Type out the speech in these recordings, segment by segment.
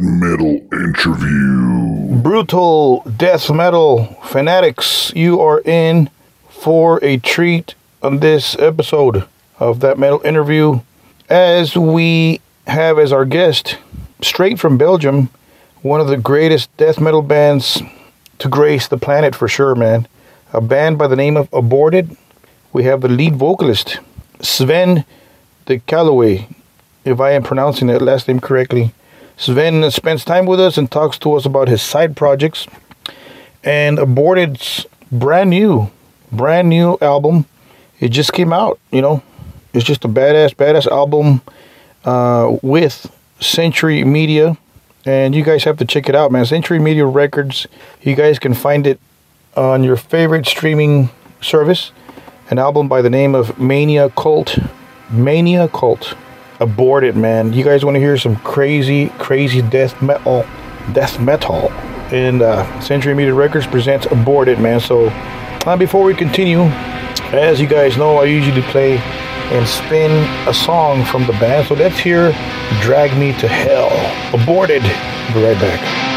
Metal Interview. Brutal death metal fanatics, you are in for a treat on this episode of That Metal Interview as we have as our guest, straight from Belgium, one of the greatest death metal bands to grace the planet for sure, man. A band by the name of Aborted. We have the lead vocalist, Sven de Caluwe, if I am pronouncing that last name correctly. Sven spends time with us and talks to us about his side projects and Aborted's brand new, brand new album. It just came out, you know. It's just a badass, badass album uh, with Century Media. And you guys have to check it out, man. Century Media Records. You guys can find it on your favorite streaming service. An album by the name of ManiaCult. Mania Cult. Aborted, man. You guys want to hear some crazy, crazy death metal? Death metal. And uh, Century Media Records presents Aborted, man. So uh, before we continue, as you guys know, I usually play and spin a song from the band. So let's hear Drag Me to Hell. Aborted. Be right back.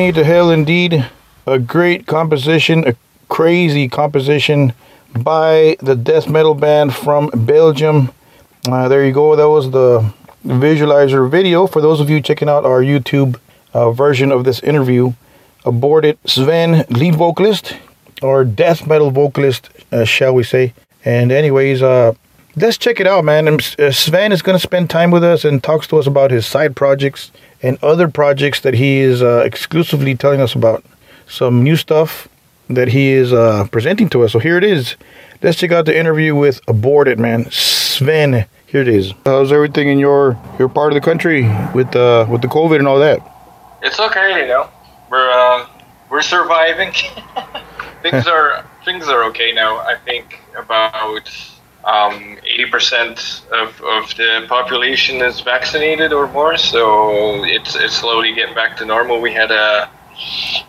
Me to Hell indeed. A great composition, a crazy composition by the death metal band from Belgium. Uh, there you go. That was the visualizer video for those of you checking out our YouTube uh, version of this interview. Aborted Sven, lead vocalist or death metal vocalist, uh, shall we say. And, anyways, uh, let's check it out, man. Uh, Sven is going to spend time with us and talks to us about his side projects and other projects that he is uh, exclusively telling us about. Some new stuff that he is uh, presenting to us. So here it is. Let's check out the interview with Aborted, man. Sven, here it is. How's everything in your your part of the country with uh, with the COVID and all that? It's okay, you know. We're uh, we're surviving. things are things are okay now. I think about um, 80% of, of the population is vaccinated or more, so it's it's slowly getting back to normal. We had a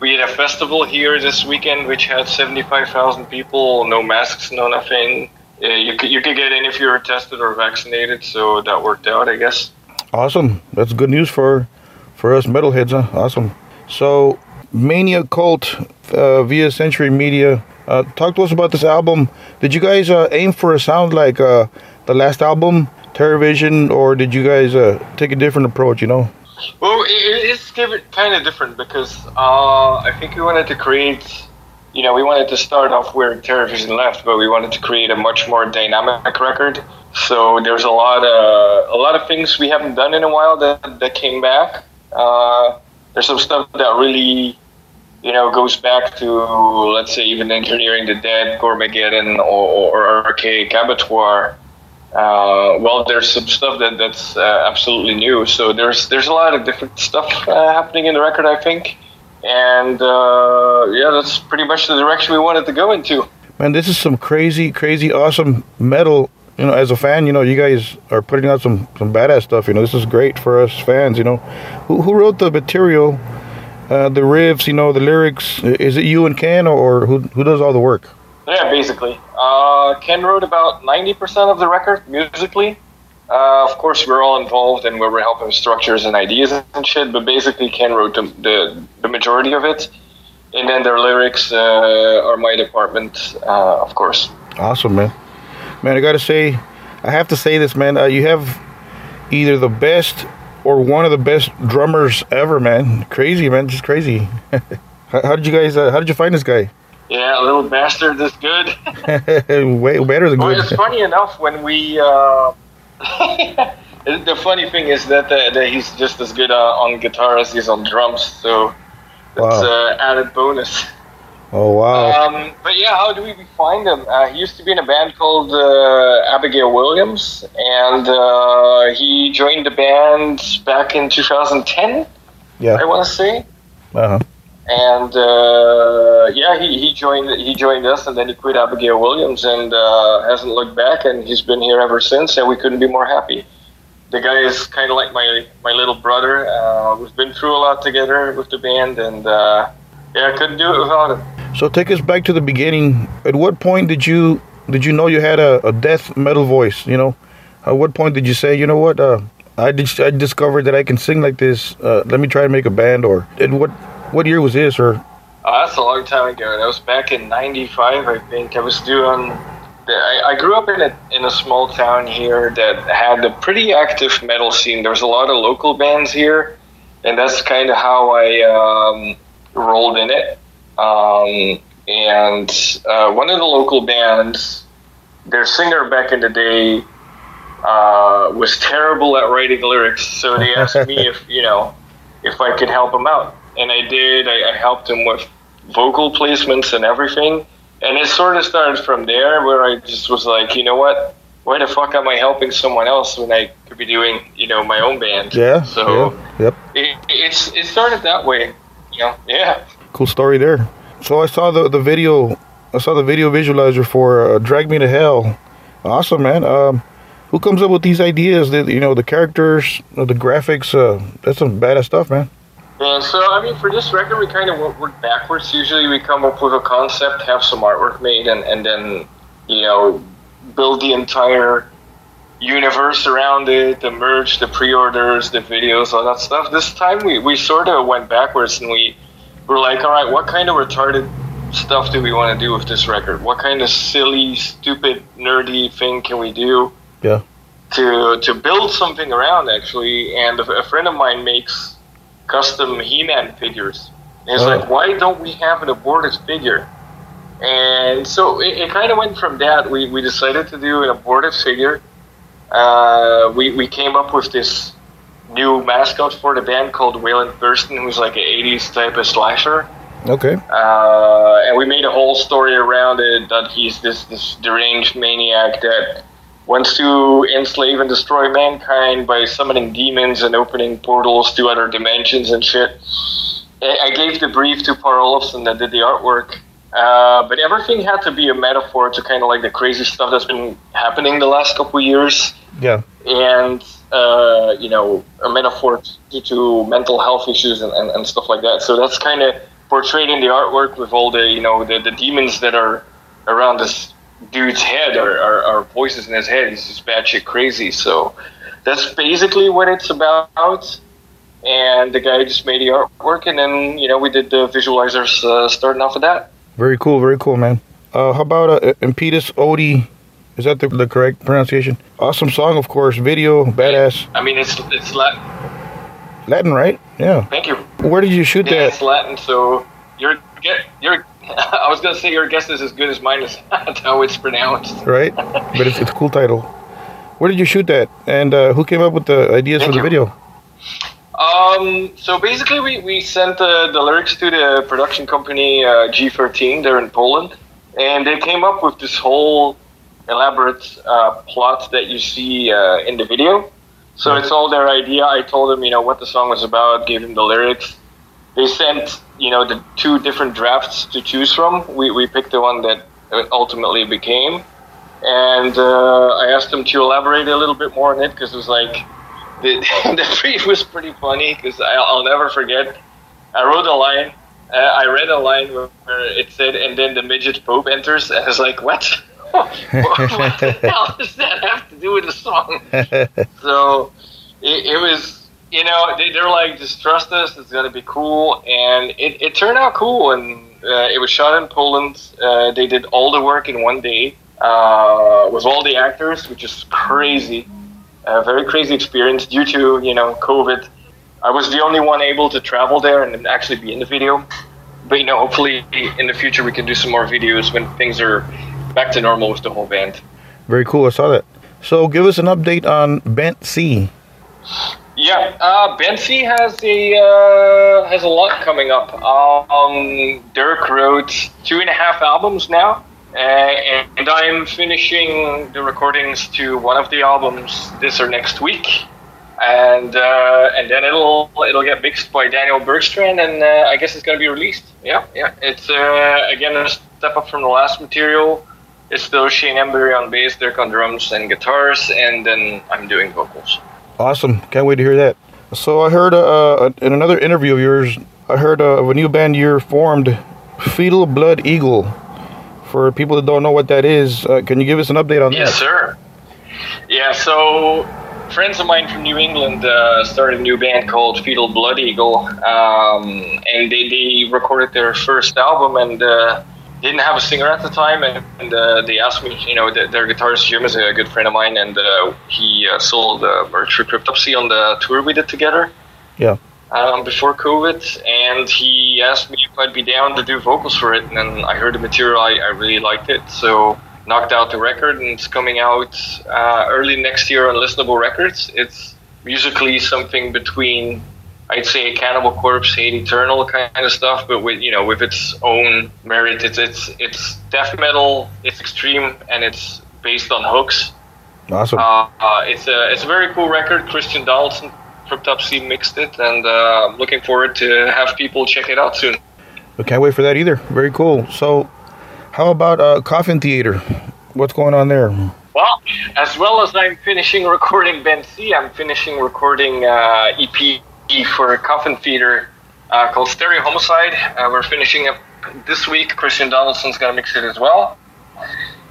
we had a festival here this weekend which had 75,000 people, no masks, no nothing. Uh, you could you could get in if you were tested or vaccinated, so that worked out, I guess. Awesome. That's good news for for us metalheads. Huh? Awesome. So ManiaCult uh, via Century Media. Uh, talk to us about this album. Did you guys uh, aim for a sound like uh, the last album, TerrorVision, or did you guys uh, take a different approach? You know. Well, it, it's kind of different because uh, I think we wanted to create, you know, we wanted to start off where TerrorVision left, but we wanted to create a much more dynamic record. So there's a lot of a lot of things we haven't done in a while that that came back. Uh, there's some stuff that really, you know, goes back to let's say even engineering the dead, Goremageddon, or, or Archaic Abattoir. Uh, well, there's some stuff that that's uh, absolutely new. So there's there's a lot of different stuff uh, happening in the record, I think, and uh, yeah, that's pretty much the direction we wanted to go into. Man, this is some crazy, crazy, awesome metal. You know, as a fan, you know, you guys are putting out some some badass stuff. You know, this is great for us fans. You know, who who wrote the material, uh, the riffs, you know, the lyrics? Is it you and Ken, or who who does all the work? Yeah, basically. Uh, Ken wrote about 90% of the record musically. Uh, of course, we're all involved and we were helping structures and ideas and shit, but basically, Ken wrote the, the, the majority of it. And then their lyrics uh, are my department, uh, of course. Awesome, man. Man, I gotta say, I have to say this, man. Uh, you have either the best or one of the best drummers ever, man. Crazy, man. Just crazy. how, how, did you guys, uh, how did you find this guy? Yeah, a little bastard is good. Way better than good. Well, it's funny enough when we. Uh, the funny thing is that, uh, that he's just as good uh, on guitar as he's on drums, so it's wow. uh, added bonus. Oh wow! Um, but yeah, how do we find him? Uh, he used to be in a band called uh, Abigail Williams, and uh, he joined the band back in 2010. Yeah, I want to say. Uh huh and uh, yeah, he, he joined he joined us, and then he quit Abigail Williams, and uh, hasn't looked back, and he's been here ever since, and we couldn't be more happy. The guy is kind of like my my little brother. Uh, we've been through a lot together with the band, and uh, yeah, I couldn't do it without him. So take us back to the beginning. At what point did you did you know you had a, a death metal voice? You know, at what point did you say, you know what? Uh, I, dis- I discovered that I can sing like this. Uh, let me try and make a band. Or at what what year was this, or? Oh, that's a long time ago. That was back in '95, I think. I was doing. I, I grew up in a in a small town here that had a pretty active metal scene. There was a lot of local bands here, and that's kind of how I um, rolled in it. Um, and uh, one of the local bands, their singer back in the day uh, was terrible at writing lyrics, so they asked me if you know if I could help them out and I did. I, I helped him with vocal placements and everything. And it sort of started from there, where I just was like, you know what? Why the fuck am I helping someone else when I could be doing, you know, my own band? Yeah. So, yeah, yep. It, it's it started that way. You know, yeah. Cool story there. So I saw the the video. I saw the video visualizer for uh, "Drag Me to Hell." Awesome, man. Um, who comes up with these ideas? That you know, the characters, the graphics. Uh, that's some badass stuff, man. Yeah, so, I mean, for this record, we kind of work backwards. Usually, we come up with a concept, have some artwork made, and, and then, you know, build the entire universe around it, the merch, the pre-orders, the videos, all that stuff. This time we, we sort of went backwards and we were like, all right, what kind of retarded stuff do we want to do with this record? What kind of silly, stupid, nerdy thing can we do? Yeah. To to build something around actually, and a, a friend of mine makes custom He-Man figures. And he's Oh. like, why don't we have an aborted figure? And so it, it kind of went from that. We, we decided to do an aborted figure. Uh, we, we came up with this new mascot for the band called Waylon Thurston, who's like an 80s type of slasher. Okay. Uh, and we made a whole story around it that he's this, this deranged maniac that wants to enslave and destroy mankind by summoning demons and opening portals to other dimensions and shit. I gave the brief to Par Olofsson that did the artwork. Uh, but everything had to be a metaphor to kind of like the crazy stuff that's been happening the last couple of years Yeah. and uh, you know a metaphor to, to mental health issues and, and, and stuff like that. So that's kind of portrayed in the artwork with all the you know the, the demons that are around this dude's head are, are, are voices in his head. He's just batshit crazy. So that's basically what it's about. And the guy just made the artwork, and then you know we did the visualizers uh, starting off with that. Very cool. Very cool, man. Uh, how about uh, Impetus Odie? Is that the, the correct pronunciation? Awesome song, of course. Video, badass. I mean, it's it's Latin. Latin, right? Yeah. Thank you. Where did you shoot Yeah, that? it's Latin, so your get your. I was gonna say your guess is as good as mine is. That's how it's pronounced. Right? but it's, it's a cool title. Where did you shoot that? And uh, who came up with the ideas Thank for the you. video? Um, so basically, we, we sent the, the lyrics to the production company uh, G13 there in Poland, and they came up with this whole elaborate uh, plot that you see uh, in the video. So it's all their idea. I told them, you know, what the song was about, gave them the lyrics. They sent, you know, the two different drafts to choose from. We, we picked the one that ultimately became. And uh, I asked them to elaborate a little bit more on it because it was like, the, the brief was pretty funny because I'll, I'll never forget. I wrote a line. Uh, I read a line where, where it said, and then the midget pope enters. And I was like, what? What the hell does that have to do with the song? so it, it was, you know, they, they're like, just trust us. It's going to be cool. And it, it turned out cool. And uh, it was shot in Poland. Uh, they did all the work in one day uh, with all the actors, which is crazy a very crazy experience due to you know COVID. I was the only one able to travel there and actually be in the video. But you know, hopefully in the future we can do some more videos when things are back to normal with the whole band. Very cool. I saw that. So give us an update on Bent Sea. Yeah, uh, C has a uh, has a lot coming up. Um, Dirk wrote two and a half albums now, uh, and, and I'm finishing the recordings to one of the albums this or next week, and uh, and then it'll it'll get mixed by Daniel Bergstrand, and uh, I guess it's gonna be released. Yeah, yeah. It's uh, again a step up from the last material. It's still Shane Embury on bass, Dirk on drums and guitars, and then I'm doing vocals. Awesome. Can't wait to hear that. So I heard uh, uh, in another interview of yours, I heard uh, of a new band you're formed, Fetal Blood Eagle. For people that don't know what that is, uh, can you give us an update on Yes, that? Yes, sir. Yeah, so friends of mine from New England uh, started a new band called Fetal Blood Eagle, um, and they, they recorded their first album and uh, didn't have a singer at the time, and, and uh, they asked me, you know, their, their guitarist Jim is a good friend of mine, and uh, he uh, sold uh, merch for Cryptopsy on the tour we did together Yeah. um, before COVID, and he asked me if I'd be down to do vocals for it. And then I heard the material, I, I really liked it, so knocked out the record, and it's coming out uh, early next year on Listenable Records. It's musically something between, I'd say, Cannibal Corpse, Hate Eternal kind of stuff, but with you know with its own merit. It's it's it's death metal, it's extreme, and it's based on hooks. Awesome. Uh, uh, it's a it's a very cool record. Christian Donaldson, Cryptopsy mixed it, and uh, I'm looking forward to have people check it out soon. I can't wait for that either. Very cool. So, how about uh, Coffin Feeder? What's going on there? Well, as well as I'm finishing recording Bent Sea, I'm finishing recording uh, EP for a Coffin Feeder uh, called Stereo Homicide. Uh, we're finishing up this week. Christian Donaldson's gonna mix it as well,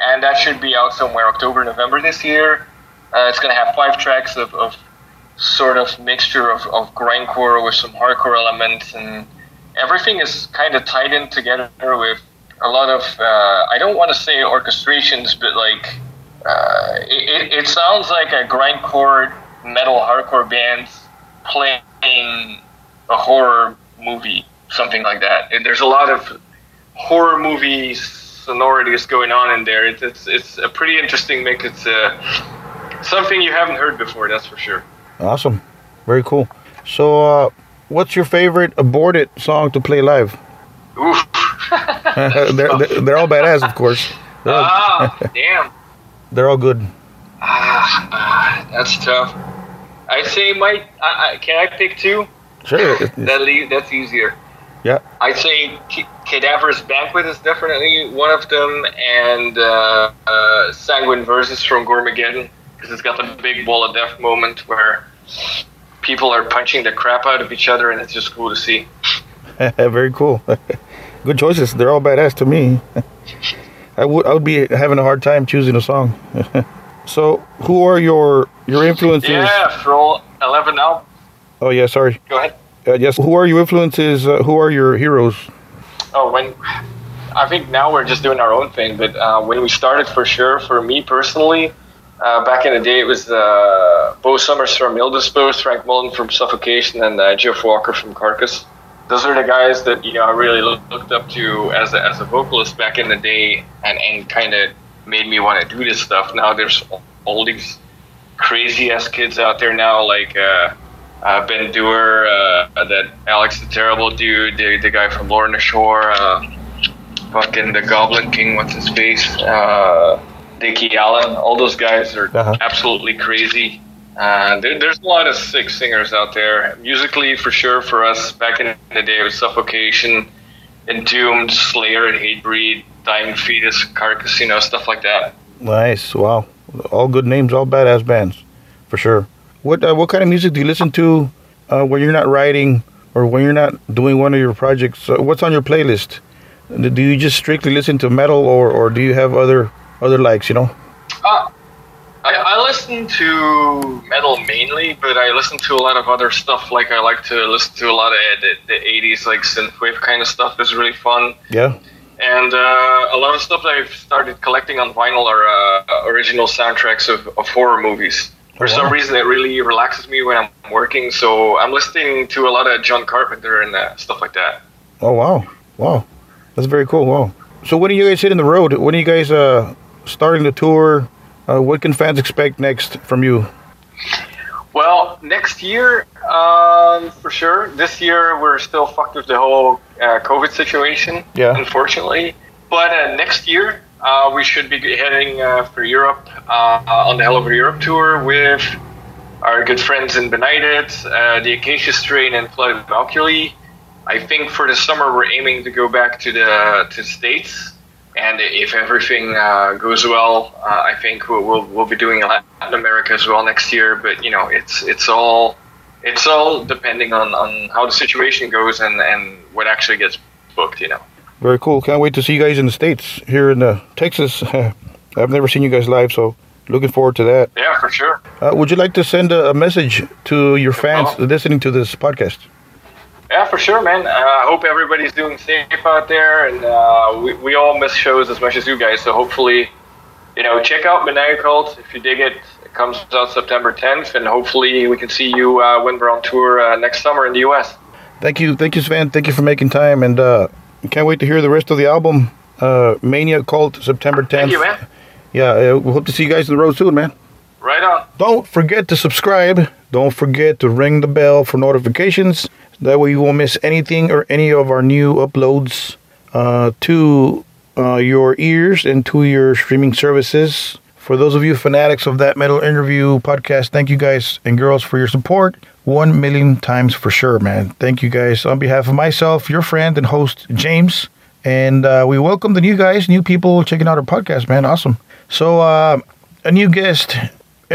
and that should be out somewhere October, November this year. Uh, it's going to have five tracks of, of sort of mixture of, of grindcore with some hardcore elements, and everything is kind of tied in together with a lot of uh, I don't want to say orchestrations, but like uh, it, it sounds like a grindcore metal hardcore band playing a horror movie, something like that. And there's a lot of horror movie sonorities going on in there. It's it's, it's a pretty interesting mix. It's uh, something you haven't heard before, that's for sure. Awesome, very cool. So, uh, what's your favorite aborted song to play live? Oof. they're, they're, all badass, of course. Ah, damn. they're all good. Ah, that's tough. I'd say my. I, I, can I pick two? Sure. That le- that's easier. Yeah. I'd say C- Cadaver's Banquet is definitely one of them, and uh, uh, Sanguinary Impetus from Goremageddon, because it's got the big wall of death moment where people are punching the crap out of each other, and it's just cool to see. very cool. good choices. They're all badass to me. I would I would be having a hard time choosing a song. So, who are your your influences? Yeah, for all 11 now. Oh yeah, sorry. Go ahead. Uh, yes, who are your influences? Uh, who are your heroes? Oh, when I think now we're just doing our own thing, but uh, when we started, for sure, for me personally, uh, back in the day, it was uh, Bo Summers from Illdisposed, Frank Mullen from Suffocation, and uh, Jeff Walker from Carcass. Those are the guys that you know I really looked up to as a, as a vocalist back in the day, and, and kind of made me want to do this stuff. Now there's all these crazy ass kids out there now, like uh, uh, Ben Duerr, uh, that Alex the Terrible dude, the, the guy from Lorna Shore, uh, fucking the Goblin King, what's his face, uh, Dickie Allen. All those guys are Uh-huh. absolutely crazy. Uh, there, there's a lot of sick singers out there. Musically, for sure, for us back in the day, it was Suffocation, Entombed, Slayer, and Hatebreed, Dying Fetus, Carcass, you know, stuff like that. Nice. Wow. All good names. All badass bands, for sure. What uh, what kind of music do you listen to uh, when you're not writing or when you're not doing one of your projects? Uh, what's on your playlist? Do you just strictly listen to metal, or, or do you have other other likes? You know. Uh, I, I listen to metal mainly, but I listen to a lot of other stuff. Like I like to listen to a lot of the, the 80s, like synthwave kind of stuff is really fun. Yeah. And uh, a lot of stuff that I've started collecting on vinyl are uh, original soundtracks of, of horror movies. For Oh, some reason, it really relaxes me when I'm working. So I'm listening to a lot of John Carpenter and uh, stuff like that. Oh wow, wow, that's very cool. Wow. So when are you guys hitting the road? When are you guys uh starting the tour? Uh, what can fans expect next from you? Well, next year, um, for sure. This year, we're still fucked with the whole uh, COVID situation, Yeah. unfortunately. But uh, next year, uh, we should be heading uh, for Europe uh, on the Hell Over Europe tour with our good friends in Benighted, uh, the Acacia Strain, and Flooded Valkyrie. I think for the summer, we're aiming to go back to the to the States. And if everything uh, goes well, uh, I think we'll, we'll we'll be doing Latin America as well next year. But you know, it's it's all it's all depending on, on how the situation goes and, and what actually gets booked. You know. Very cool. Can't wait to see you guys in the states here in uh, Texas. I've never seen you guys live, so looking forward to that. Yeah, for sure. Uh, would you like to send a, a message to your fans problem. listening to this podcast? Yeah, for sure, man. Uh, I hope everybody's doing safe out there, and uh, we, we all miss shows as much as you guys. So hopefully, you know, check out ManiaCult if you dig it. It comes out September 10th, and hopefully we can see you uh, when we're on tour uh, next summer in the U.S. Thank you, thank you, Sven. Thank you for making time, and uh, can't wait to hear the rest of the album. Uh, ManiaCult, September 10th. Thank you, man. Yeah, uh, we hope to see you guys on the road soon, man. Right on. Don't forget to subscribe. Don't forget to ring the bell for notifications. That way you won't miss anything or any of our new uploads uh, to uh, your ears and to your streaming services. For those of you fanatics of that metal interview podcast, thank you guys and girls for your support. One million times for sure, man. Thank you guys. On behalf of myself, your friend and host, James. And uh, we welcome the new guys, new people checking out our podcast, man. Awesome. So, uh, a new guest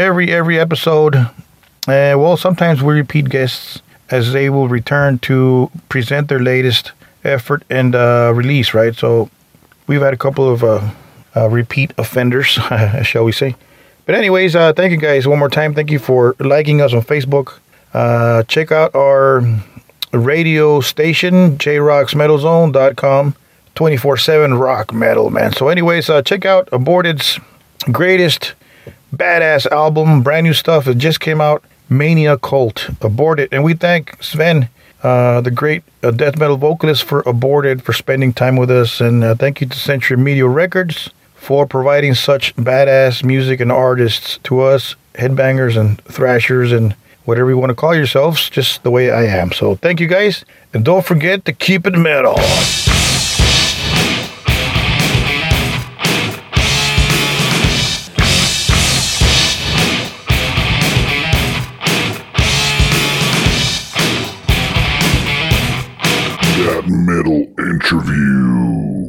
every every episode. Uh, well, sometimes we repeat guests as they will return to present their latest effort and uh, release. Right. So we've had a couple of uh, uh, repeat offenders, shall we say? But anyways, uh, thank you guys one more time. Thank you for liking us on Facebook. Uh, check out our radio station, jrocksmetalzone.com, 24-7 rock metal, man. So anyways, check out Aborted's greatest badass album, brand new stuff. It just came out, ManiaCult, Aborted. And we thank Sven, uh, the great uh, death metal vocalist for Aborted, for spending time with us. And uh, thank you to Century Media Records for providing such badass music and artists to us, headbangers and thrashers and whatever you want to call yourselves, just the way I am. So thank you guys. And don't forget to keep it metal. interview.